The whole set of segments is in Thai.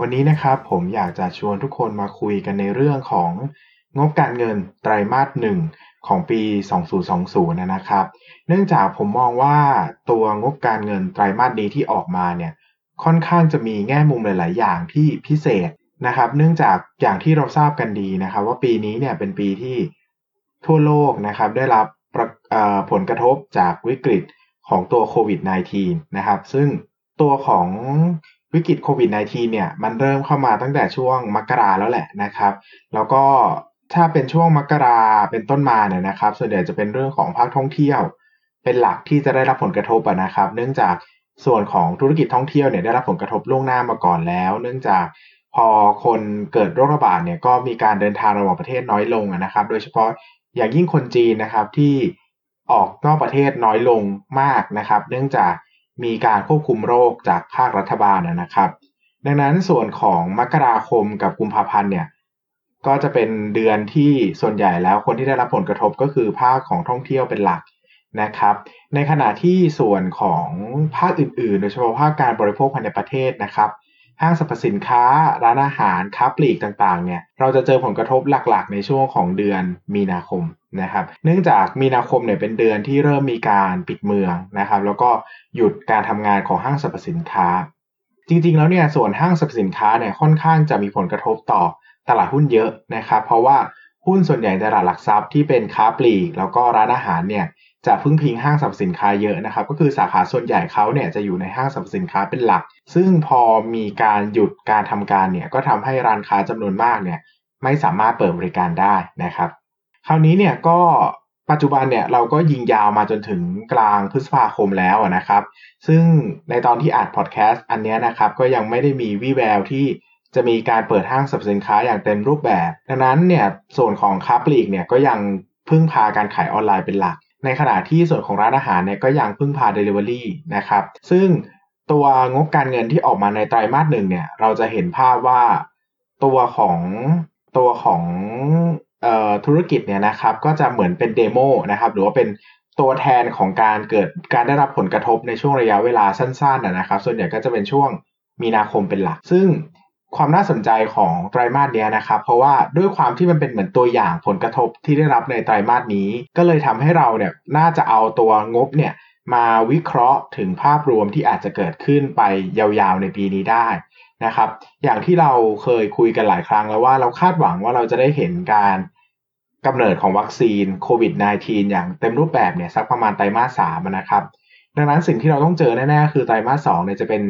วันนี้นะครับผมอยากจะชวนทุกคนมาคุยกันในเรื่องของงบการเงินไตรมาสหนึ่งของปี 2020 นะครับ เนื่องจากผมมองว่าตัวงบการเงินไตรมาสนี้ที่ออกมาเนี่ยค่อนข้างจะมีแง่มุมหลาย ๆ อย่างที่พิเศษนะครับ เนื่องจากอย่างที่เราทราบกันดีนะครับ ว่าปีนี้เนี่ยเป็นปีที่ทั่วโลกนะครับได้รับผลกระทบจากวิกฤตของตัวโควิด -19 นะครับ ซึ่งตัวของ วิกฤตโควิด -19 เนี่ยมันเริ่มเข้ามาตั้งแต่ช่วงมกราแล้วแหละนะครับ แล้วก็ถ้าเป็นช่วงมกราเป็นต้นมาเนี่ยนะครับ ส่วนใหญ่จะเป็นเรื่องของภาคท่องเที่ยว เป็นหลักที่จะได้รับผลกระทบนะครับ เนื่องจากส่วนของธุรกิจท่องเที่ยวเนี่ยได้รับผลกระทบล่วงหน้ามาก่อนแล้ว เนื่องจากพอคนเกิดโรคระบาดเนี่ยก็มีการเดินทางระหว่างประเทศน้อยลงนะครับ โดยเฉพาะอย่างยิ่งคนจีนนะครับที่ออกนอกประเทศน้อยลงมากนะครับ เนื่องจาก มีการควบคุมโรคจากภาครัฐบาลนะครับ ดังนั้นส่วนของมกราคมกับกุมภาพันธ์เนี่ยก็จะเป็นเดือนที่ส่วนใหญ่แล้วคนที่ได้รับผลกระทบก็คือภาคของท่องเที่ยวเป็นหลักนะครับ ในขณะที่ส่วนของภาคอื่นๆ โดยเฉพาะภาคการบริโภคภายในประเทศนะครับ ห้างสรรพสินค้า ร้านอาหารค้าปลีกต่างๆเนี่ยเราจะเจอผลกระทบหลักๆ ในช่วงของเดือนมีนาคมนะครับเนื่องจากมีนาคมเนี่ยเป็นเดือนที่เริ่มมีการปิดเมืองนะครับแล้วก็หยุดการทำงานของห้างสรรพสินค้า จริงๆแล้วเนี่ยส่วนห้างสรรพสินค้าเนี่ยค่อนข้างจะมีผลกระทบต่อตลาดหุ้นเยอะนะครับเพราะว่าหุ้นส่วนใหญ่ในตลาดหลักทรัพย์ที่เป็นค้าปลีกแล้วก็ร้านอาหารเนี่ย จะพึ่งพิงห้างสรรพสินค้าเยอะนะครับ ก็คือสาขาส่วนใหญ่เขาเนี่ยจะอยู่ในห้างสรรพสินค้าเป็นหลัก ซึ่งพอมีการหยุดการทำการเนี่ยก็ทำให้ร้านค้าจำนวนมากเนี่ยไม่สามารถเปิดบริการได้นะครับ คราวนี้เนี่ยก็ปัจจุบันเนี่ยเราก็ยิงยาวมาจนถึงกลางพฤษภาคมแล้วนะครับ ซึ่งในตอนที่อัดพอดแคสต์อันนี้นะครับก็ยังไม่ได้มีวี่แววที่จะมีการเปิดห้างสรรพสินค้าอย่างเต็มรูปแบบ ดังนั้นเนี่ยส่วนของค้าปลีกเนี่ยก็ยังพึ่งพาการขายออนไลน์เป็นหลัก ในขณะที่ส่วนของร้านอาหารเนี่ยก็ยังพึ่งพา Delivery นะครับ ซึ่งตัวงบการเงินที่ออกมาในไตรมาสหนึ่งเนี่ยเราจะเห็นภาพว่าตัวของตัวของธุรกิจเนี่ยนะครับก็จะเหมือนเป็นเดโมนะครับหรือว่าเป็นตัวแทนของการเกิดการได้รับผลกระทบในช่วงระยะเวลาสั้นๆนะครับ ส่วนใหญ่ก็จะเป็นช่วงมีนาคมเป็นหลัก ซึ่ง ความน่าสนใจของไตรมาสนี้นะครับ เพราะว่าด้วยความที่มันเป็นเหมือนตัวอย่างผลกระทบที่ได้รับในไตรมาสนี้ ก็เลยทำให้เราเนี่ยน่าจะเอาตัวงบเนี่ยมาวิเคราะห์ถึงภาพรวมที่อาจจะเกิดขึ้นไปยาวๆในปีนี้ได้นะครับ อย่างที่เราเคยคุยกันหลายครั้งแล้วว่าเราคาดหวังว่าเราจะได้เห็นการกำเนิดของวัคซีนโควิด -19 อย่างเต็มรูปแบบเนี่ยสักประมาณไตรมาสสามนะครับ ดังนั้นสิ่งที่เราต้องเจอแน่ๆ คือไตรมาสสองเนี่ยจะเป็น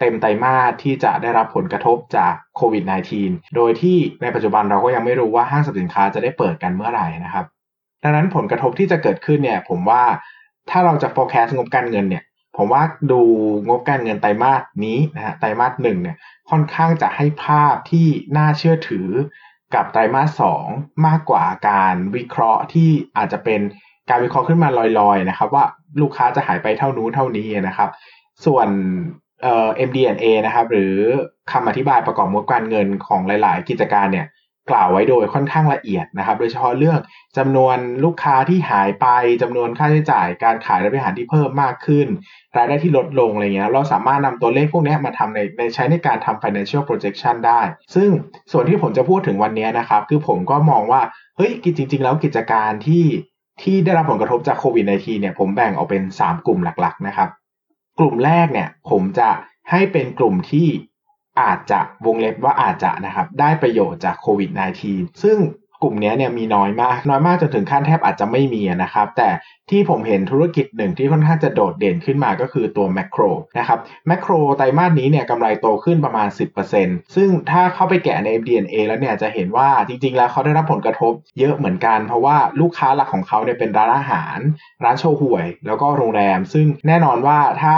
เต็มไตรมาสที่จะได้รับผลกระทบจากโควิด -19 โดยที่ในปัจจุบันเราก็ยังไม่รู้ว่าห้างสรรพสินค้าจะได้เปิดกันเมื่อไหร่นะครับ ดังนั้นผลกระทบที่จะเกิดขึ้นเนี่ยผมว่าถ้าเราจะ forecast งบการเงินเนี่ยผมว่าดูงบการเงินไตรมาสนี้นะฮะไตรมาสหนึ่งเนี่ยค่อนข้างจะให้ภาพที่น่าเชื่อถือกับไตรมาสสองมากกว่าการวิเคราะห์ที่อาจจะเป็นการวิเคราะห์ขึ้นมาลอยๆนะครับ ว่าลูกค้าจะหายไปเท่านู้นเท่านี้นะครับ ส่วน เอ่อ MD&A นะครับ หรือคำอธิบายประกอบงบการเงินของหลาย ๆ กิจการเนี่ยกล่าวไว้โดยค่อนข้างละเอียดนะครับ โดยเฉพาะเรื่องจำนวนลูกค้าที่หายไปจำนวนค่าใช้จ่าย การขายและบริหารที่เพิ่มมากขึ้น รายได้ที่ลดลงอะไรเงี้ยเราสามารถนำตัวเลขพวกนี้มาทำในในใช้ในการทำ financial projection ได้ ซึ่งส่วนที่ผมจะพูดถึงวันนี้นะครับ คือผมก็มองว่าเฮ้ยจริง ๆ แล้วกิจการที่ที่ได้รับผลกระทบจากโควิด -19 เนี่ยผมแบ่งออกเป็น 3 กลุ่มหลัก ๆ นะครับ กลุ่มแรกเนี่ยผมจะให้เป็นกลุ่มที่อาจจะวงเล็บว่าอาจจะนะครับได้ประโยชน์จากโควิด -19 ซึ่ง กลุ่มนี้เนี่ยมีน้อยมาก น้อยมากจนถึงขั้นแทบอาจจะไม่มีนะครับ แต่ที่ผมเห็นธุรกิจหนึ่งที่ค่อนข้างจะโดดเด่นขึ้นมาก็คือตัวแมคโครนะครับแมคโครไตรมาสนี้เนี่ยกำไรโตขึ้นประมาณ 10%ซึ่งถ้าเข้าไปแกะใน MD&A แล้วเนี่ยจะเห็นว่าจริงๆ แล้วเขาได้รับผลกระทบเยอะเหมือนกัน เพราะว่าลูกค้าหลักของเขาเนี่ยเป็นร้านอาหาร ร้านโชห่วย แล้วก็โรงแรม ซึ่งแน่นอนว่าถ้า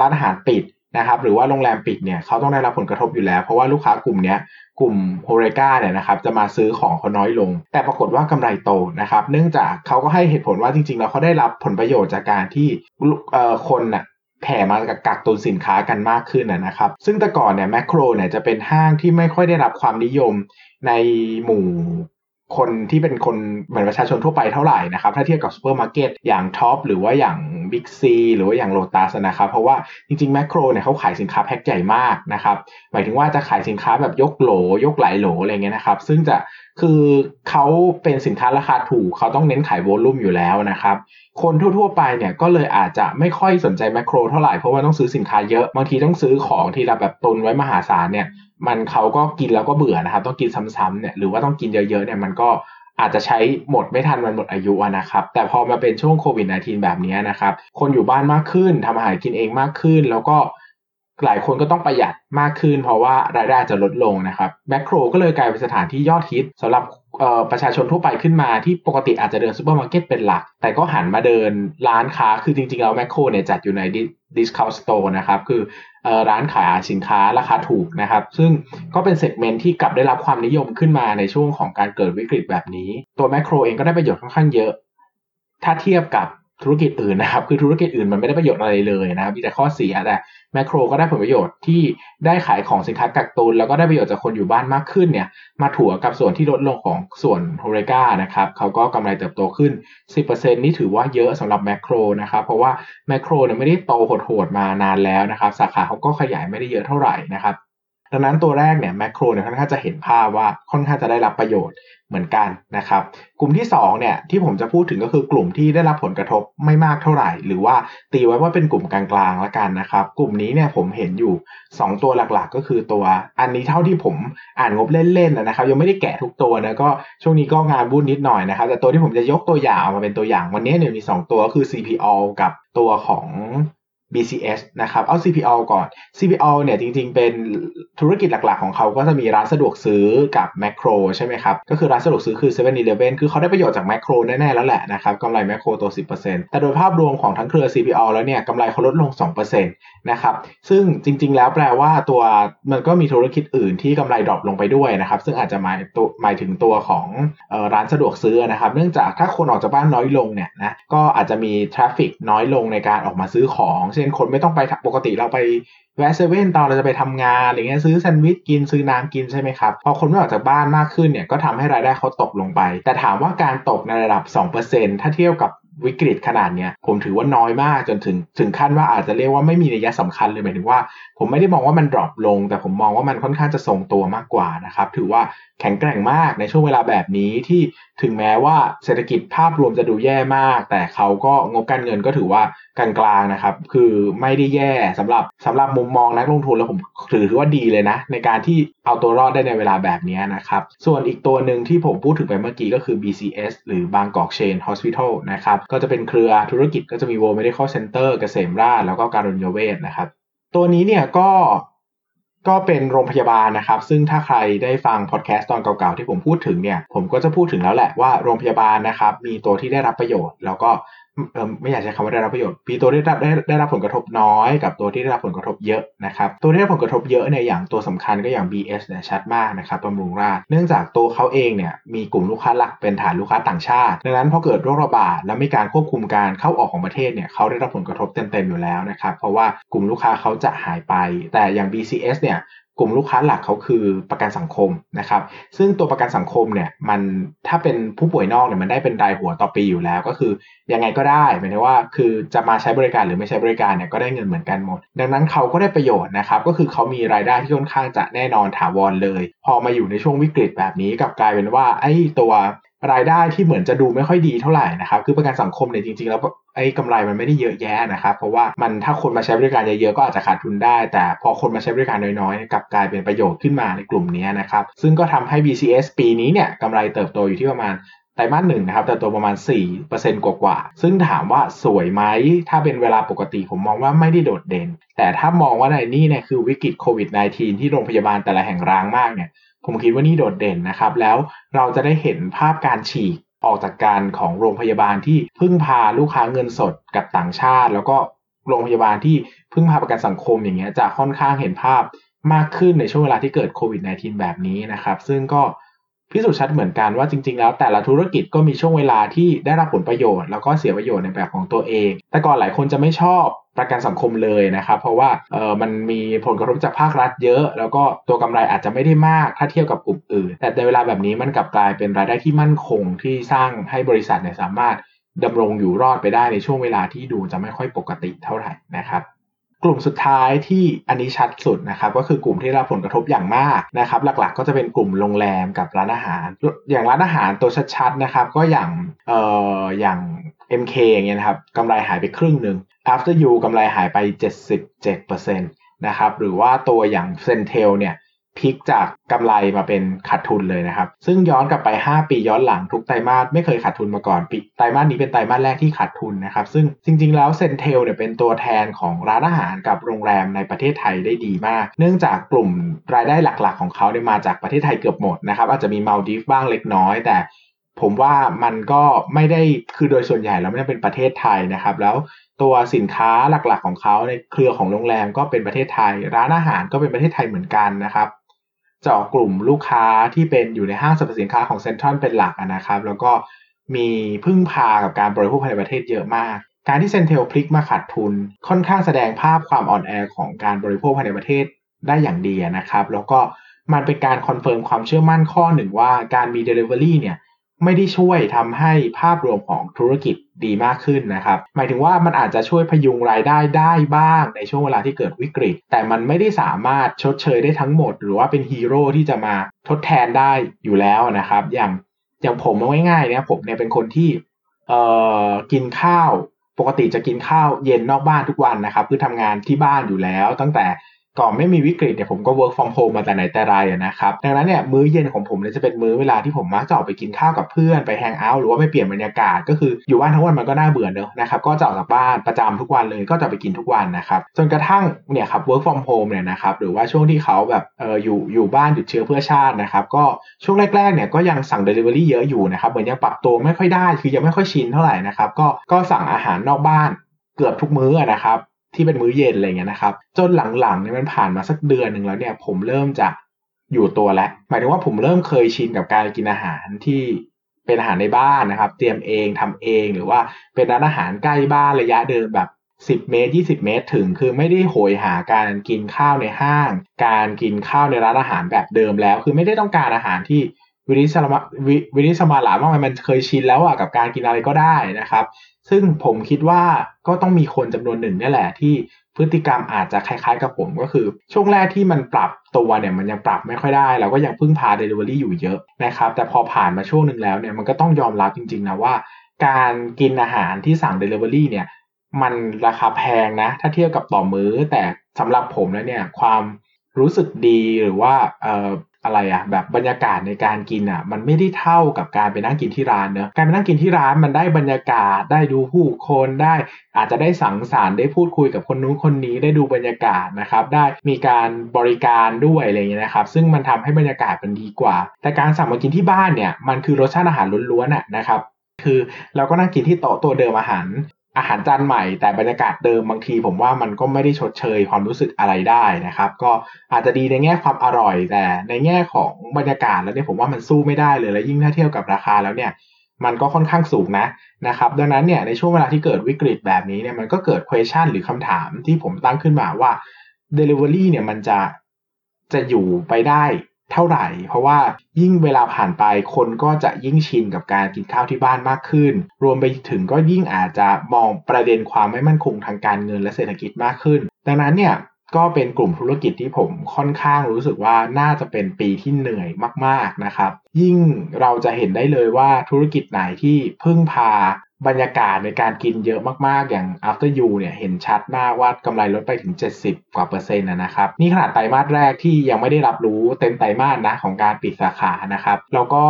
ร้านอาหารปิดนะครับหรือว่าโรงแรมปิดเนี่ยเขาต้องได้รับผลกระทบอยู่แล้ว เพราะว่าลูกค้ากลุ่มนี้ กลุ่ม HoReCa เนี่ยนะครับจะมาซื้อของเขาน้อยลง แต่ปรากฏว่ากำไรโตนะครับ เนื่องจากเขาก็ให้เหตุผลว่าจริง ๆ แล้วเขาได้รับผลประโยชน์จากการที่คนน่ะแห่มากักตุนสินค้ากันมากขึ้นนะครับ ซึ่งแต่ก่อนเนี่ยแมคโครเนี่ยจะเป็นห้างที่ไม่ค่อยได้รับความนิยมในหมู่คนที่เป็นคนเหมือนประชาชนทั่วไปเท่าไหร่นะครับ ถ้าเทียบกับซูเปอร์มาร์เก็ตอย่างท็อปส์หรือว่าอย่าง บิ๊กซีหรือว่าอย่างโลตัสนะครับ เพราะว่าจริงๆแมคโครเนี่ยเขาขายสินค้าแพ็คใหญ่มากนะครับ หมายถึงว่าจะขายสินค้าแบบยกโหล ยกหลายโหลอะไรเงี้ยนะครับ ซึ่งจะคือเขาเป็นสินค้าราคาถูก เขาต้องเน้นขายโวลุ่มอยู่แล้วนะครับ คนทั่วๆไปเนี่ยก็เลยอาจจะไม่ค่อยสนใจแมคโครเท่าไหร่ เพราะว่าต้องซื้อสินค้าเยอะ บางทีต้องซื้อของที่เราแบบตุนไว้มหาศาลเนี่ย มันเขาก็กินแล้วก็เบื่อนะครับ ต้องกินซ้ำๆเนี่ย หรือว่าต้องกินเยอะๆเนี่ย มันก็ อาจจะใช้หมดไม่ทันมันหมดอายุนะครับ แต่พอมาเป็นช่วงโควิด -19 แบบนี้นะครับ คนอยู่บ้านมากขึ้นทำอาหารกินเองมากขึ้น แล้วก็หลายคนก็ต้องประหยัดมากขึ้น เพราะว่ารายได้จะลดลงนะครับแมคโครก็เลยกลายเป็นสถานที่ยอดฮิตสำหรับประชาชนทั่วไปขึ้นมาที่ปกติอาจจะเดินซูเปอร์มาร์เก็ตเป็นหลัก แต่ก็หันมาเดินร้านค้าคือจริงๆแล้วแมคโครเนี่ยจัดอยู่ใน discount store นะครับคือร้านขายสินค้าราคาถูกนะครับ ซึ่งก็เป็น segment ที่กลับได้รับความนิยมขึ้นมาในช่วงของการเกิดวิกฤตแบบนี้ ตัวแมคโครเองก็ได้ประโยชน์ค่อนข้างเยอะ ถ้าเทียบกับ ธุรกิจอื่นนะครับ คือธุรกิจอื่นมันไม่ได้ประโยชน์อะไรเลยนะครับมีแต่ข้อเสียแต่แมคโครก็ได้ผลประโยชน์ที่ได้ขายของสินค้ากักตุนแล้วก็ได้ประโยชน์จากคนอยู่บ้านมากขึ้นเนี่ย มาถัวกับส่วนที่ลดลงของส่วนโฮเรกานะครับเขาก็กำไรเติบโตขึ้น 10%นี่ถือว่าเยอะสำหรับแมคโครนะครับ เพราะว่าแมคโครเนี่ยไม่ได้โตโหดๆมานานแล้วนะครับ สาขาเขาก็ขยายไม่ได้เยอะเท่าไหร่นะครับดังนั้นตัวแรกเนี่ยแมคโครเนี่ยค่อนข้างจะเห็นภาพว่าค่อนข้างจะได้รับประโยชน์ เหมือนกันนะครับ กลุ่มที่2เนี่ยที่ผมจะพูดถึงก็คือกลุ่มที่ได้รับผลกระทบไม่มากเท่าไหร่ หรือว่าตีไว้ว่าเป็นกลุ่มกลางๆละกันนะครับ กลุ่มนี้เนี่ยผมเห็นอยู่ 2 ตัวหลักๆ ก็คือตัว อันนี้เท่าที่ผมอ่านงบเล่นๆนะครับ ยังไม่ได้แกะทุกตัวนะก็ช่วงนี้ก็งานบุญนิดหน่อยนะครับ แต่ตัวที่ผมจะยกตัวอย่างมาเป็นตัวอย่างวันนี้เนี่ยมี 2 ตัวก็คือ CPO กับตัวของ BCS นะครับ เอา CPO ก่อน CPO เนี่ยจริงๆ เป็นธุรกิจหลักๆ ของเขาก็จะมีร้านสะดวกซื้อกับแมคโครใช่ไหมครับ ก็คือร้านสะดวกซื้อคือ7 e เ e ่ e อคือเขาได้ประโยชน์จากแมคโครแน่ๆ แล้วแหละนะครับกำไรแมคโครโต 10%แต่โดยภาพรวมของทั้งเครือ CPO แล้วเนี่ยกำไรเขาลดลง 2%นะครับ ซึ่งจริงๆ แล้วแปลว่าตัวมันก็มีธุรกิจอื่นที่กำไร drop ลงไปด้วยนะครับ ซึ่งอาจจะหมายตัวหมายถึงตัวของร้านสะดวกซื้อนะครับ เนื่องจากถ้าคนออกจากบ้านน้อยลงเนี่ยนะ ก็อาจจะมี traffic น้อยลงในการออกมาซื้อของเช่นคนไม่ต้องไปปกติเราไป แวะเซเว่นตอนเราจะไปทำงานอะไรเงี้ยซื้อแซนด์วิชกินซื้อน้ำกินใช่ไหมครับพอคนไม่ออกจากบ้านมากขึ้นเนี่ยก็ทำให้รายได้เขาตกลงไป แต่ถามว่าการตกในระดับ 2%ถ้าเทียบกับวิกฤตขนาดเนี้ยผมถือว่าน้อยมากจนถึงถึงขั้นว่าอาจจะเรียกว่าไม่มีนัยสำคัญเลยหมายถึงว่า ผมไม่ได้มองว่ามันดรอปลง แต่ผมมองว่ามันค่อนข้างจะทรงตัวมากกว่านะครับถือว่าแข็งแกร่งมากในช่วงเวลาแบบนี้ที่ถึงแม้ว่าเศรษฐกิจภาพรวมจะดูแย่มาก แต่เขาก็งบการเงินก็ถือว่ากลางๆนะครับ คือไม่ได้แย่สำหรับสำหรับมุมมองนักลงทุนแล้วผมถือว่าดีเลยนะ ในการที่เอาตัวรอดได้ในเวลาแบบนี้นะครับ ส่วนอีกตัวหนึ่งที่ผมพูดถึงไปเมื่อกี้ก็คือ BCS หรือบางกอกเชนฮอสพิทอลนะครับ ก็จะเป็นเครือธุรกิจก็จะมี World Medical Center เกษมราชแล้วก็การุญยเวชนะครับ ตัวนี้เนี่ยก็ก็เป็นโรงพยาบาลนะครับ ซึ่งถ้าใครได้ฟังพอดแคสต์ตอนเก่าๆที่ผมพูดถึงเนี่ย ผมก็จะพูดถึงแล้วแหละว่าโรงพยาบาลนะครับ มีตัวที่ได้รับประโยชน์ แล้วก็ ไม่อยากใช้คำว่าได้รับประโยชน์มีตัวที่ได้ได้ได้รับผลกระทบน้อยกับตัวที่ได้รับผลกระทบเยอะนะครับ ตัวที่ได้ผลกระทบเยอะเนี่ยอย่างตัวสำคัญก็อย่าง BS เนี่ยชัดมากนะครับบำรุงราชเนื่องจากตัวเขาเองเนี่ยมีกลุ่มลูกค้าหลักเป็นฐานลูกค้าต่างชาติ ดังนั้นพอเกิดโรคระบาดและมีการควบคุมการเข้าออกของประเทศเนี่ยเขาได้รับผลกระทบเต็มๆอยู่แล้วนะครับ เพราะว่ากลุ่มลูกค้าเขาจะหายไป แต่อย่าง BCS เนี่ย กลุ่มลูกค้าหลักเขาคือประกันสังคมนะครับ ซึ่งตัวประกันสังคมเนี่ยมันถ้าเป็นผู้ป่วยนอกเนี่ยมันได้เป็นรายหัวต่อปีอยู่แล้ว ก็คือยังไงก็ได้หมายถึงว่าคือจะมาใช้บริการหรือไม่ใช้บริการเนี่ยก็ได้เงินเหมือนกันหมด ดังนั้นเขาก็ได้ประโยชน์นะครับ ก็คือเขามีรายได้ที่ค่อนข้างจะแน่นอนถาวรเลย พอมาอยู่ในช่วงวิกฤตแบบนี้กับกลายเป็นว่าไอ้ตัว รายได้ที่เหมือนจะดูไม่ค่อยดีเท่าไหร่นะครับคือประกันสังคมเนี่ยจริงๆแล้วไอ้กำไรมันไม่ได้เยอะแยะนะครับเพราะว่ามันถ้าคนมาใช้บริการเยอะๆก็อาจจะขาดทุนได้ แต่พอคนมาใช้บริการน้อยๆกลับกลายเป็นประโยชน์ขึ้นมาในกลุ่มนี้นะครับซึ่งก็ทำให้ BCS ปีนี้เนี่ยกำไรเติบโตอยู่ที่ประมาณไตรมาสหนึ่งนะครับเติบโตประมาณ 4%กว่าๆซึ่งถามว่าสวยไหม ถ้าเป็นเวลาปกติผมมองว่าไม่ได้โดดเด่น แต่ถ้ามองว่าในนี่เนี่ยคือวิกฤตโควิด -19 ที่โรงพยาบาลแต่ละแห่งร้างมากเนี่ย ผมคิดว่านี่โดดเด่นนะครับ แล้วเราจะได้เห็นภาพการฉีกออกจากการของโรงพยาบาลที่พึ่งพาลูกค้าเงินสดกับต่างชาติ แล้วก็โรงพยาบาลที่พึ่งพาประกันสังคมอย่างเงี้ยจะค่อนข้างเห็นภาพมากขึ้นในช่วงเวลาที่เกิดโควิด -19 แบบนี้นะครับ ซึ่งก็พิสูจน์ชัดเหมือนกันว่าจริง ๆ แล้วแต่ละธุรกิจก็มีช่วงเวลาที่ได้รับผลประโยชน์ แล้วก็เสียประโยชน์ในแบบของตัวเอง แต่ก่อนหลายคนจะไม่ชอบ ประกันสังคมเลยนะครับ เพราะว่าเออมันมีผลกระทบจากภาครัฐเยอะ แล้วก็ตัวกำไรอาจจะไม่ได้มากถ้าเทียบกับกลุ่มอื่น แต่ในเวลาแบบนี้มันกลับกลายเป็นรายได้ที่มั่นคงที่สร้างให้บริษัทเนี่ยสามารถดำรงอยู่รอดไปได้ในช่วงเวลาที่ดูจะไม่ค่อยปกติเท่าไหร่นะครับกลุ่มสุดท้ายที่อันนี้ชัดสุดนะครับก็คือกลุ่มที่รับผลกระทบอย่างมากนะครับหลักๆ ก็จะเป็นกลุ่มโรงแรมกับร้านอาหาร อย่างร้านอาหารตัวชัดๆนะครับก็อย่างเอ่ออย่าง MK อย่างเงี้ยนะครับกำไรหายไปครึ่งหนึ่ง After You กำไรหายไป 77%นะครับหรือว่าตัวอย่าง Centel เนี่ยพลิกจากกำไรมาเป็นขาดทุนเลยนะครับ ซึ่งย้อนกลับไป 5 ปีย้อนหลังทุกไตรมาสไม่เคยขาดทุนมาก่อนปีไตรมาสนี้เป็นไตรมาสแรกที่ขาดทุนนะครับ ซึ่งจริง ๆ แล้วเซนเทลเนี่ยเป็นตัวแทนของร้านอาหารกับโรงแรมในประเทศไทยได้ดีมาก เนื่องจากกลุ่มรายได้หลักๆ ของเขาเนี่ยมาจากประเทศไทยเกือบหมดนะครับอาจจะมีมาลดีฟบ้างเล็กน้อยแต่ ผมว่ามันก็ไม่ได้คือโดยส่วนใหญ่แล้วไม่ได้เป็นประเทศไทยนะครับ แล้วตัวสินค้าหลักๆของเขาในเครือของโรงแรมก็เป็นประเทศไทย ร้านอาหารก็เป็นประเทศไทยเหมือนกันนะครับเจาะกลุ่มลูกค้าที่เป็นอยู่ในห้างสรรพสินค้าของเซ็นทรัลเป็นหลักนะครับ แล้วก็มีพึ่งพากับการบริโภคภายในประเทศเยอะมาก การที่เซนเทลพลิกมาขาดทุน ค่อนข้างแสดงภาพความอ่อนแอของการบริโภคภายในประเทศได้อย่างดีนะครับ แล้วก็มันเป็นการ confirm ความเชื่อมั่นข้อหนึ่งว่าการมี Delivery เนี่ย ไม่ได้ช่วยทำให้ภาพรวมของธุรกิจดีมากขึ้นนะครับ หมายถึงว่ามันอาจจะช่วยพยุงรายได้ได้บ้างในช่วงเวลาที่เกิดวิกฤต แต่มันไม่ได้สามารถชดเชยได้ทั้งหมด หรือว่าเป็นฮีโร่ที่จะมาทดแทนได้อยู่แล้วนะครับ อย่างอย่างผมเอาง่ายๆเนี่ยผมเนี่ยเป็นคนที่เอ่อกินข้าว ปกติจะกินข้าวเย็นนอกบ้านทุกวันนะครับ คือทำงานที่บ้านอยู่แล้ว ตั้งแต่ ก่อนไม่มีวิกฤตเนี่ยผมก็ work from home มาแต่ไหนแต่ไรนะครับดังนั้นเนี่ยมื้อเย็นของผมเนี่ยจะเป็นมื้อเวลาที่ผมมักจะออกไปกินข้าวกับเพื่อนไปแฮงเอาท์หรือว่าไปเปลี่ยนบรรยากาศ ก็คืออยู่บ้านทั้งวันมันก็น่าเบื่อเนอะนะครับก็จะออกจากบ้านประจำทุกวันเลยก็จะไปกินทุกวันนะครับจนกระทั่งเนี่ยครับ work from home เนี่ยนะครับหรือว่าช่วงที่เขาแบบเอออยู่อยู่บ้านหยุดเชื้อเพื่อชาตินะครับก็ช่วงแรกๆเนี่ยก็ยังสั่ง delivery เยอะอยู่นะครับเหมือนยังปรับตัวไม่ค่อยได้ คือยังไม่ค่อยชินเท่าไหร่นะครับก็ก็สั่งอาหารนอกบ้านเกือบทุกมื้อนะครับ ที่เป็นมื้อเย็นอะไรเงี้ยนะครับ จนหลังๆเนี่ยมันผ่านมาสักเดือนหนึ่งแล้วเนี่ย ผมเริ่มจะอยู่ตัวแล้ว หมายถึงว่าผมเริ่มเคยชินกับการกินอาหารที่เป็นอาหารในบ้านนะครับ เตรียมเองทำเองหรือว่าเป็นร้านอาหารใกล้บ้านระยะเดินแบบ10เมตร20เมตรถึง คือไม่ได้โหยหาการกินข้าวในห้าง การกินข้าวในร้านอาหารแบบเดิมแล้ว คือไม่ได้ต้องการอาหารที่วิริสมาวิริสมาหลามากมันเคยชินแล้วอะกับการกินอะไรก็ได้นะครับ ซึ่งผมคิดว่าก็ต้องมีคนจำนวนหนึ่งนี่แหละที่พฤติกรรมอาจจะคล้ายๆกับผมก็คือ ช่วงแรกที่มันปรับตัวเนี่ยมันยังปรับไม่ค่อยได้ เราก็ยังพึ่งพา Delivery อยู่เยอะนะครับแต่พอผ่านมาช่วงหนึ่งแล้วเนี่ยมันก็ต้องยอมรับจริงๆนะว่า การกินอาหารที่สั่ง Delivery เนี่ยมันราคาแพงนะ ถ้าเทียบกับต่อมื้อแต่สำหรับผมแล้วเนี่ยความรู้สึกดีหรือว่า อะไรอะแบบบรรยากาศในการกินอะมันไม่ได้เท่ากับการไปนั่งกินที่ร้านเนอะการไปนั่งกินที่ร้านมันได้บรรยากาศได้ดูผู้คนได้ อาจจะได้สังสรรค์ได้พูดคุยกับคนนู้นคนนี้ได้ดูบรรยากาศนะครับ ได้มีการบริการด้วยอะไรเงี้ยนะครับ ซึ่งมันทำให้บรรยากาศมันดีกว่า แต่การสั่งมากินที่บ้านเนี่ยมันคือรสชาติอาหารล้วนๆนะครับคือเราก็นั่งกินที่โต๊ะตัวเดิมอาหาร อาหารจานใหม่แต่บรรยากาศเดิมบางทีผมว่ามันก็ไม่ได้ชดเชยความรู้สึกอะไรได้นะครับ ก็อาจจะดีในแง่ความอร่อย แต่ในแง่ของบรรยากาศแล้วเนี่ยผมว่ามันสู้ไม่ได้เลยและยิ่งถ้าเทียบกับราคาแล้วเนี่ยมันก็ค่อนข้างสูงนะนะครับดังนั้นเนี่ยในช่วงเวลาที่เกิดวิกฤตแบบนี้เนี่ยมันก็เกิด question หรือคำถามที่ผมตั้งขึ้นมาว่า Delivery เนี่ยมันจะจะอยู่ไปได้ เท่าไหร่ เพราะว่ายิ่งเวลาผ่านไปคนก็จะยิ่งชินกับการกินข้าวที่บ้านมากขึ้น รวมไปถึงก็ยิ่งอาจจะมองประเด็นความไม่มั่นคงทางการเงินและเศรษฐกิจมากขึ้น ดังนั้นเนี่ยก็เป็นกลุ่มธุรกิจที่ผมค่อนข้างรู้สึกว่าน่าจะเป็นปีที่เหนื่อยมาก ๆนะครับ ยิ่งเราจะเห็นได้เลยว่าธุรกิจไหนที่พึ่งพา บรรยากาศในการกินเยอะมากๆ อย่าง after you เนี่ยเห็นชัดมากว่ากำไรลดไปถึง 70 กว่าเปอร์เซ็นต์นะครับ นี่ขนาดไตรมาสแรกที่ยังไม่ได้รับรู้เต็มไตรมาสนะของการปิดสาขานะครับ แล้วก็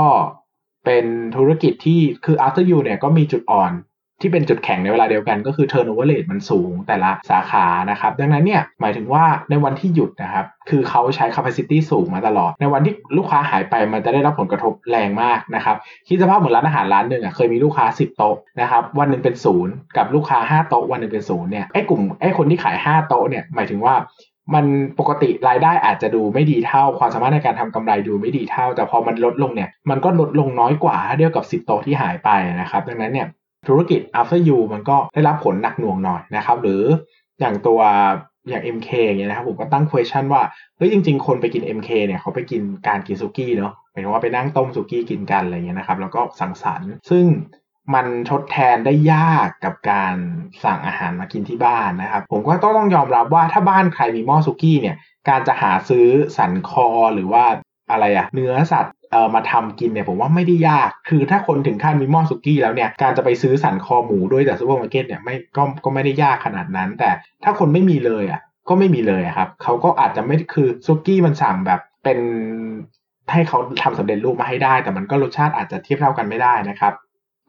เป็นธุรกิจที่คือ after you เนี่ยก็มีจุดอ่อน ที่เป็นจุดแข็งในเวลาเดียวกันก็คือ turnover rate มันสูงแต่ละสาขานะครับ ดังนั้นเนี่ยหมายถึงว่าในวันที่หยุดนะครับ คือเขาใช้ capacity สูงมาตลอด ในวันที่ลูกค้าหายไปมันจะได้รับผลกระทบแรงมากนะครับคิดสภาพเหมือนร้านอาหารร้านหนึ่งอะเคยมีลูกค้า 10 โต๊ะนะครับวันหนึ่งเป็นศูนย์กับลูกค้า 5 โต๊ะวันหนึ่งเป็นศูนย์เนี่ยไอ้กลุ่มไอ้คนที่ขาย 5 โต๊ะเนี่ยหมายถึงว่ามันปกติรายได้อาจจะดูไม่ดีเท่า ความสามารถในการทำกำไรดูไม่ดีเท่า แต่พอมันลดลงเนี่ยมันก็ลดลงน้อยกว่าถ้าเทียบกับ 10 โต๊ะที่หายไปนะครับดังนั้นเนี่ย ธุรกิจ after you มันก็ได้รับผลหนักหน่วงหน่อยนะครับ หรืออย่างตัวอย่าง MK อย่างเงี้ยนะครับผมก็ตั้ง question ว่าเฮ้ยจริง ๆ คนไปกิน MK เนี่ยเขาไปกินการกินสุกี้เนาะหมายถึงว่าไปนั่งต้มสุกี้กินกันอะไรเงี้ยนะครับแล้วก็สังสรรค์ ซึ่งมันทดแทนได้ยากกับการสั่งอาหารมากินที่บ้านนะครับ ผมก็ต้องต้องยอมรับว่าถ้าบ้านใครมีหม้อสุกี้เนี่ยการจะหาซื้อสันคอหรือว่าอะไรอะเนื้อสัตว์ เอ่อมาทำกินเนี่ยผมว่าไม่ได้ยาก คือถ้าคนถึงขั้นมีหม้อสุกี้แล้วเนี่ย การจะไปซื้อสันคอหมูด้วยจากซูเปอร์มาร์เก็ตเนี่ยไม่ก็ก็ไม่ได้ยากขนาดนั้น แต่ถ้าคนไม่มีเลยอะก็ไม่มีเลยครับเขาก็อาจจะไม่คือสุกี้มันสั่งแบบเป็นให้เขาทำสำเร็จรูปมาให้ได้ แต่มันก็รสชาติอาจจะเทียบเท่ากันไม่ได้นะครับ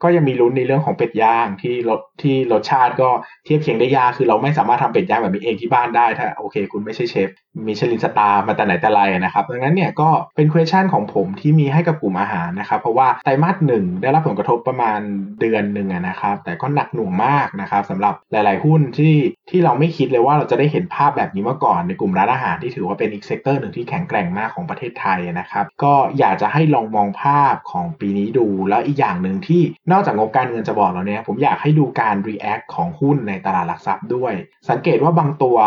ก็ยังมีลุ้นในเรื่องของเป็ดย่างที่รสที่รสชาติก็เทียบเคียงได้ยากคือเราไม่สามารถทำเป็ดย่างแบบนี้เองที่บ้านได้ถ้าโอเค คุณไม่ใช่เชฟมิชลินสตาร์มาแต่ไหนแต่ไรนะครับดังนั้นเนี่ยก็เป็น question ของผมที่มีให้กับกลุ่มอาหารนะครับ เพราะว่าไตรมาสหนึ่งได้รับผลกระทบประมาณเดือนหนึ่งนะครับ แต่ก็หนักหน่วงมากนะครับสำหรับหลาย ๆ หุ้นที่ที่เราไม่คิดเลยว่าเราจะได้เห็นภาพแบบนี้มาก่อนในกลุ่มร้านอาหารที่ถือว่าเป็นอีก sector หนึ่งที่แข็งแกร่งมากของประเทศไทยนะครับ ก็อยากจะให้ลองมองภาพของปีนี้ดู แล้วอีกอย่างหนึ่งที่นอกจากงบการเงินจะบอกเราเนี่ยผมอยากให้ดูการ react ของหุ้นในตลาดหลักทรัพย์ด้วย สังเกตว่าบางตัว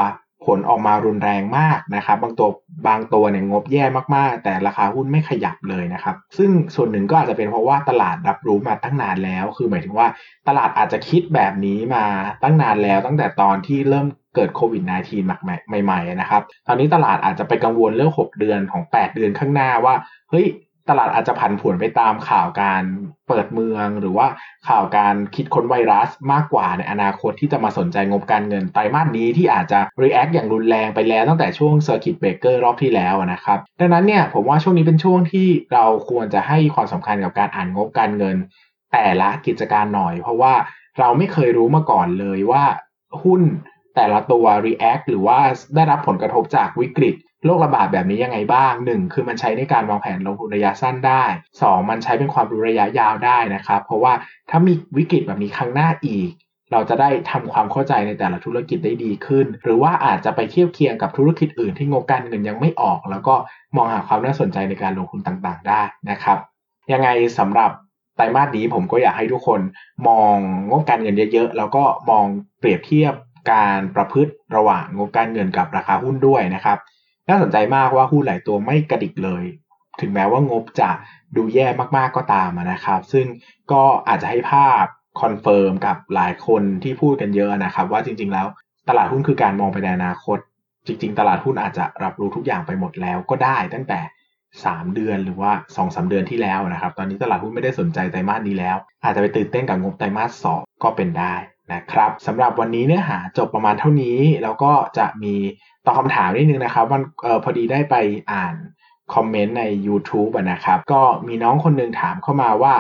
ผลออกมารุนแรงมากนะครับบางตัวบางตัวเนี่ยงบแย่มากๆ แต่ราคาหุ้นไม่ขยับเลยนะครับ ซึ่งส่วนหนึ่งก็อาจจะเป็นเพราะว่าตลาดรับรู้มาตั้งนานแล้ว คือหมายถึงว่าตลาดอาจจะคิดแบบนี้มาตั้งนานแล้วตั้งแต่ตอนที่เริ่มเกิดโควิด -19 ใหม่ๆนะครับ ตอนนี้ตลาดอาจจะไปกังวลเรื่อง 6 เดือนของ 8 เดือนข้างหน้าว่า เฮ้ย ตลาดอาจจะผันผวนไปตามข่าวการเปิดเมือง หรือว่าข่าวการคิดค้นไวรัสมากกว่าในอนาคตที่จะมาสนใจงบการเงินไตรมาสนี้ที่อาจจะ react อย่างรุนแรงไปแล้วตั้งแต่ช่วง circuit breaker รอบที่แล้วนะครับ ดังนั้นเนี่ยผมว่าช่วงนี้เป็นช่วงที่เราควรจะให้ความสำคัญกับการอ่านงบการเงิน แต่ละกิจการหน่อย เพราะว่าเราไม่เคยรู้มาก่อนเลยว่าหุ้นแต่ละตัว react หรือว่าได้รับผลกระทบจากวิกฤต โรคระบาดแบบนี้ยังไงบ้าง 1. คือมันใช้ในการวางแผนลงทุนระยะสั้นได้ 2. มันใช้เป็นความรู้ระยะยาวได้นะครับ เพราะว่าถ้ามีวิกฤตแบบนี้ครั้งหน้าอีก เราจะได้ทำความเข้าใจในแต่ละธุรกิจได้ดีขึ้น หรือว่าอาจจะไปเทียบเคียงกับธุรกิจอื่นที่งบการเงินยังไม่ออก แล้วก็มองหาความน่าสนใจในการลงทุนต่างๆ ได้นะครับยังไงสำหรับไตรมาสนี้ผมก็อยากให้ทุกคนมองงบการเงินเยอะๆ แล้วก็มองเปรียบเทียบการประพฤติระหว่างงบการเงินกับราคาหุ้นด้วยนะครับ น่าสนใจมากว่าหุ้นหลายตัวไม่กระดิกเลย ถึงแม้ว่างบจะดูแย่มากๆก็ตามนะครับ ซึ่งก็อาจจะให้ภาพ confirm กับหลายคนที่พูดกันเยอะนะครับ ว่าจริง ๆ แล้วตลาดหุ้นคือการมองไปในอนาคต จริง ๆ ตลาดหุ้นอาจจะรับรู้ทุกอย่างไปหมดแล้วก็ได้ตั้งแต่ 3 เดือนหรือว่า2อสเดือนที่แล้วนะครับ ตอนนี้ตลาดหุ้นไม่ได้สนใจไตรมาสนี้แล้ว อาจจะไปตื่นเต้นกับงบไตรมาสสก็เป็นได้ นะครับสำหรับวันนี้เนื้อหาจบประมาณเท่านี้ แล้วก็จะมีตอบคำถามนิดนึงนะครับวันออพอดีได้ไปอ่านคอมเมนต์ใน YouTube นะครับ ก็มีน้องคนนึงถามเข้ามาว่า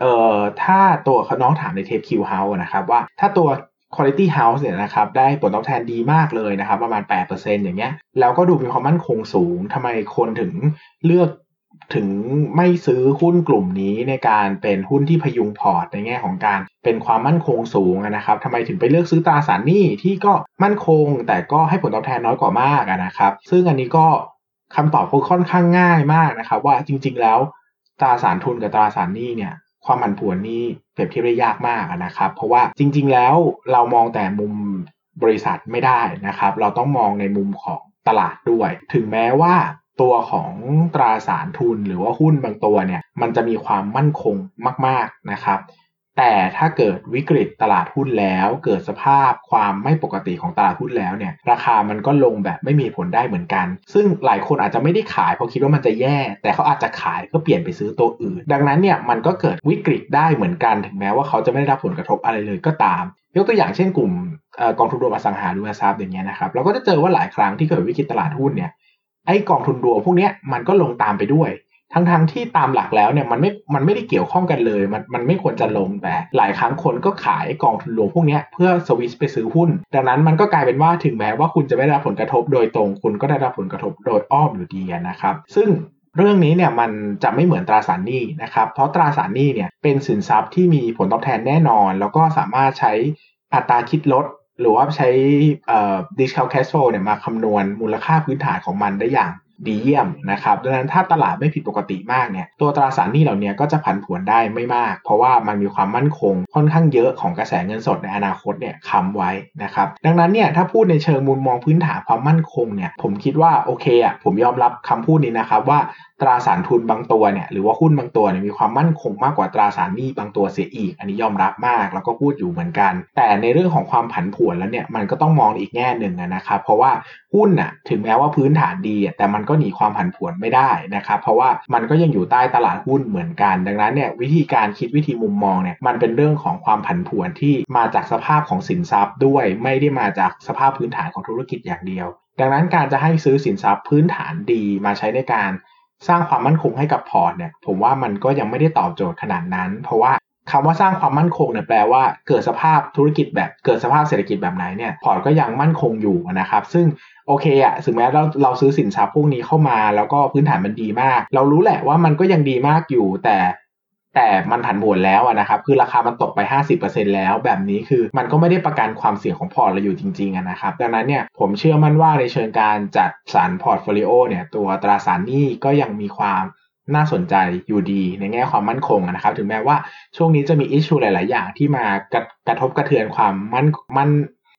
เอ่อถ้าตัวน้องถามในเทป Q House นะครับว่าถ้าตัว Quality House เนี่ยนะครับได้ผลตอบแทนดีมากเลยนะครับ ประมาณ 8%อย่างเงี้ยแล้วก็ดูมีความมั่นคงสูงทำไมคนถึงเลือก ถึงไม่ซื้อหุ้นกลุ่มนี้ในการเป็นหุ้นที่พยุงพอร์ตในแง่ของการเป็นความมั่นคงสูงนะครับทำไมถึงไปเลือกซื้อตราสารหนี้ที่ก็มั่นคง แต่ก็ให้ผลตอบแทนน้อยกว่ามากนะครับ ซึ่งอันนี้ก็คำตอบค่อนข้างง่ายมากนะครับ ว่าจริง ๆ แล้วตราสารทุนกับตราสารหนี้เนี่ยความผันผวนนี่เปรียบเทียบได้ยากมากนะครับ เพราะว่าจริง ๆ แล้วเรามองแต่มุมบริษัทไม่ได้นะครับ เราต้องมองในมุมของตลาดด้วย ถึงแม้ว่า ตัวของตราสารทุนหรือว่าหุ้นบางตัวเนี่ยมันจะมีความมั่นคงมาก ๆนะครับ แต่ถ้าเกิดวิกฤตตลาดหุ้นแล้ว เกิดสภาพความไม่ปกติของตลาดหุ้นแล้วเนี่ยราคามันก็ลงแบบไม่มีผลได้เหมือนกัน ซึ่งหลายคนอาจจะไม่ได้ขายเพราะคิดว่ามันจะแย่ แต่เขาอาจจะขายเพื่อเปลี่ยนไปซื้อตัวอื่น ดังนั้นเนี่ยมันก็เกิดวิกฤตได้เหมือนกัน ถึงแม้ว่าเขาจะไม่ได้รับผลกระทบอะไรเลยก็ตามยกตัวอย่างเช่นกลุ่มกองทุนรวมอสังหาริมทรัพย์อย่างเงี้ยนะครับเราก็จะเจอว่าหลายครั้งที่เกิดวิกฤตตลาดหุ้นเนี่ย ไอ้กองทุนรวมพวกนี้มันก็ลงตามไปด้วย ทั้งๆทที่ตามหลักแล้วเนี่ยมันไม่ มันไม่ได้เกี่ยวข้องกันเลย มันมันไม่ควรจะลงแต่ หลายครั้งคนก็ขายกองทุนรวมพวกนี้เพื่อสวิสไปซื้อหุ้น ดังนั้นมันก็กลายเป็นว่าถึงแม้ว่าคุณจะไม่ได้รับผลกระทบโดยตรง คุณก็ได้รับผลกระทบโดยอ้อมอยู่ดีนะครับ ซึ่งเรื่องนี้เนี่ยมันจะไม่เหมือนตราสารหนี้นะครับ เพราะตราสารหนี้เนี่ยเป็นสินทรัพย์ที่มีผลตอบแทนแน่นอน แล้วก็สามารถใช้อัตราคิดลด หรือว่าใช้ discount cash flow เนี่ยมาคำนวณมูลค่าพื้นฐานของมันได้อย่างดีเยี่ยมนะครับดังนั้นถ้าตลาดไม่ผิดปกติมากเนี่ยตัวตราสารหนี้เหล่านี้ก็จะผันผวนได้ไม่มาก เพราะว่ามันมีความมั่นคงค่อนข้างเยอะของกระแสเงินสดในอนาคตเนี่ยค้ำไว้นะครับดังนั้นเนี่ยถ้าพูดในเชิงมุมมองพื้นฐานความมั่นคงเนี่ยผมคิดว่าโอเคอะผมยอมรับคำพูดนี้นะครับว่าตราสารทุนบางตัวเนี่ยหรือว่าหุ้นบางตัวเนี่ยมีความมั่นคงมากกว่าตราสารหนี้บางตัวเสียอีก อันนี้ยอมรับมากแล้วก็พูดอยู่เหมือนกัน แต่ในเรื่องของความผันผวนแล้วเนี่ยมันก็ต้องมองอีกแง่หนึ่งนะครับ เพราะว่าหุ้นน่ะถึงแม้ว่าพื้นฐานดีแต่มันก็หนีความผันผวนไม่ได้นะครับเพราะว่ามันก็ยังอยู่ใต้ตลาดหุ้นเหมือนกัน ดังนั้นเนี่ยวิธีการคิดวิธีมุมมองเนี่ยมันเป็นเรื่องของความผันผวนที่มาจากสภาพของสินทรัพย์ด้วย ไม่ได้มาจากสภาพพื้นฐานของธุรกิจอย่างเดียว ดังนั้นการจะให้ซื้อสินทรัพย์พื้นฐานดีมาใช้ในการ สร้างความมั่นคงให้กับพอร์ตเนี่ยผมว่ามันก็ยังไม่ได้ตอบโจทย์ขนาดนั้น เพราะว่าคำว่าสร้างความมั่นคงเนี่ยแปลว่าเกิดสภาพธุรกิจแบบเกิดสภาพเศรษฐกิจแบบไหนเนี่ยพอร์ตก็ยังมั่นคงอยู่นะครับ ซึ่งโอเคอะถึงแม้เราเราซื้อสินทรัพย์พวกนี้เข้ามา แล้วก็พื้นฐานมันดีมาก เรารู้แหละว่ามันก็ยังดีมากอยู่แต่ แต่มันผันผวนแล้วนะครับ คือราคามันตกไป 50%แล้ว แบบนี้คือมันก็ไม่ได้ประกันความเสี่ยงของพอร์ตเราอยู่จริงๆนะครับ ดังนั้นเนี่ยผมเชื่อมั่นว่าในเชิงการจัดสรร portfolio เนี่ยตัวตราสารหนี้ก็ยังมีความน่าสนใจอยู่ดีในแง่ความมั่นคงนะครับ ถึงแม้ว่าช่วงนี้จะมี issue หลาย ๆ อย่างที่มากระกระทบกระเทือนความมั่นมั่น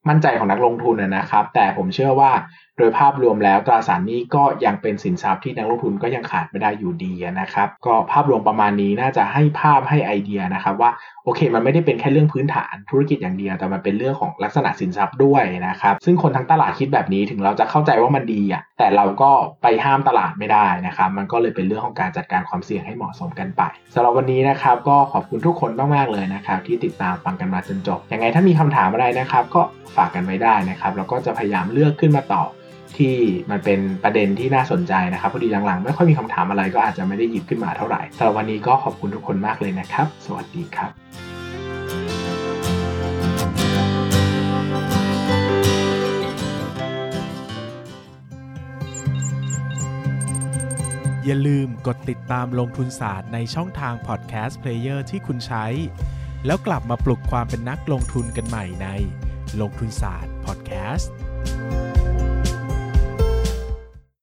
มั่นใจของนักลงทุนนะครับ แต่ผมเชื่อว่า โดยภาพรวมแล้วตราสารนี้ก็ยังเป็นสินทรัพย์ที่นักลงทุนก็ยังขาดไม่ได้อยู่ดีนะครับ ก็ภาพรวมประมาณนี้น่าจะให้ภาพให้ไอเดียนะครับว่าโอเค มันไม่ได้เป็นแค่เรื่องพื้นฐานธุรกิจอย่างเดียว แต่มันเป็นเรื่องของลักษณะสินทรัพย์ด้วยนะครับ ซึ่งคนทั้งตลาดคิดแบบนี้ถึงเราจะเข้าใจว่ามันดีอะแต่เราก็ไปห้ามตลาดไม่ได้นะครับ มันก็เลยเป็นเรื่องของการจัดการความเสี่ยงให้เหมาะสมกันไปสำหรับวันนี้นะครับ ก็ขอบคุณทุกคนมากๆเลยนะครับที่ติดตามฟังกันมาจนจบยังไงถ้ามีคำถามอะไรนะครับ ก็ฝากกันไว้ได้นะครับแล้วก็จะพยายามเลือกขึ้นมาตอบ ที่มันเป็นประเด็นที่น่าสนใจนะครับพอดีหลังๆ ไม่ค่อยมีคำถามอะไรก็อาจจะไม่ได้หยิบขึ้นมาเท่าไหร่สำหรับวันนี้ก็ขอบคุณทุกคนมากเลยนะครับ สวัสดีครับอย่าลืมกดติดตามลงทุนศาสตร์ในช่องทางพอดแคสต์เพลเยอร์ที่คุณใช้ แล้วกลับมาปลุกความเป็นนักลงทุนกันใหม่ในลงทุนศาสตร์พอดแคสต์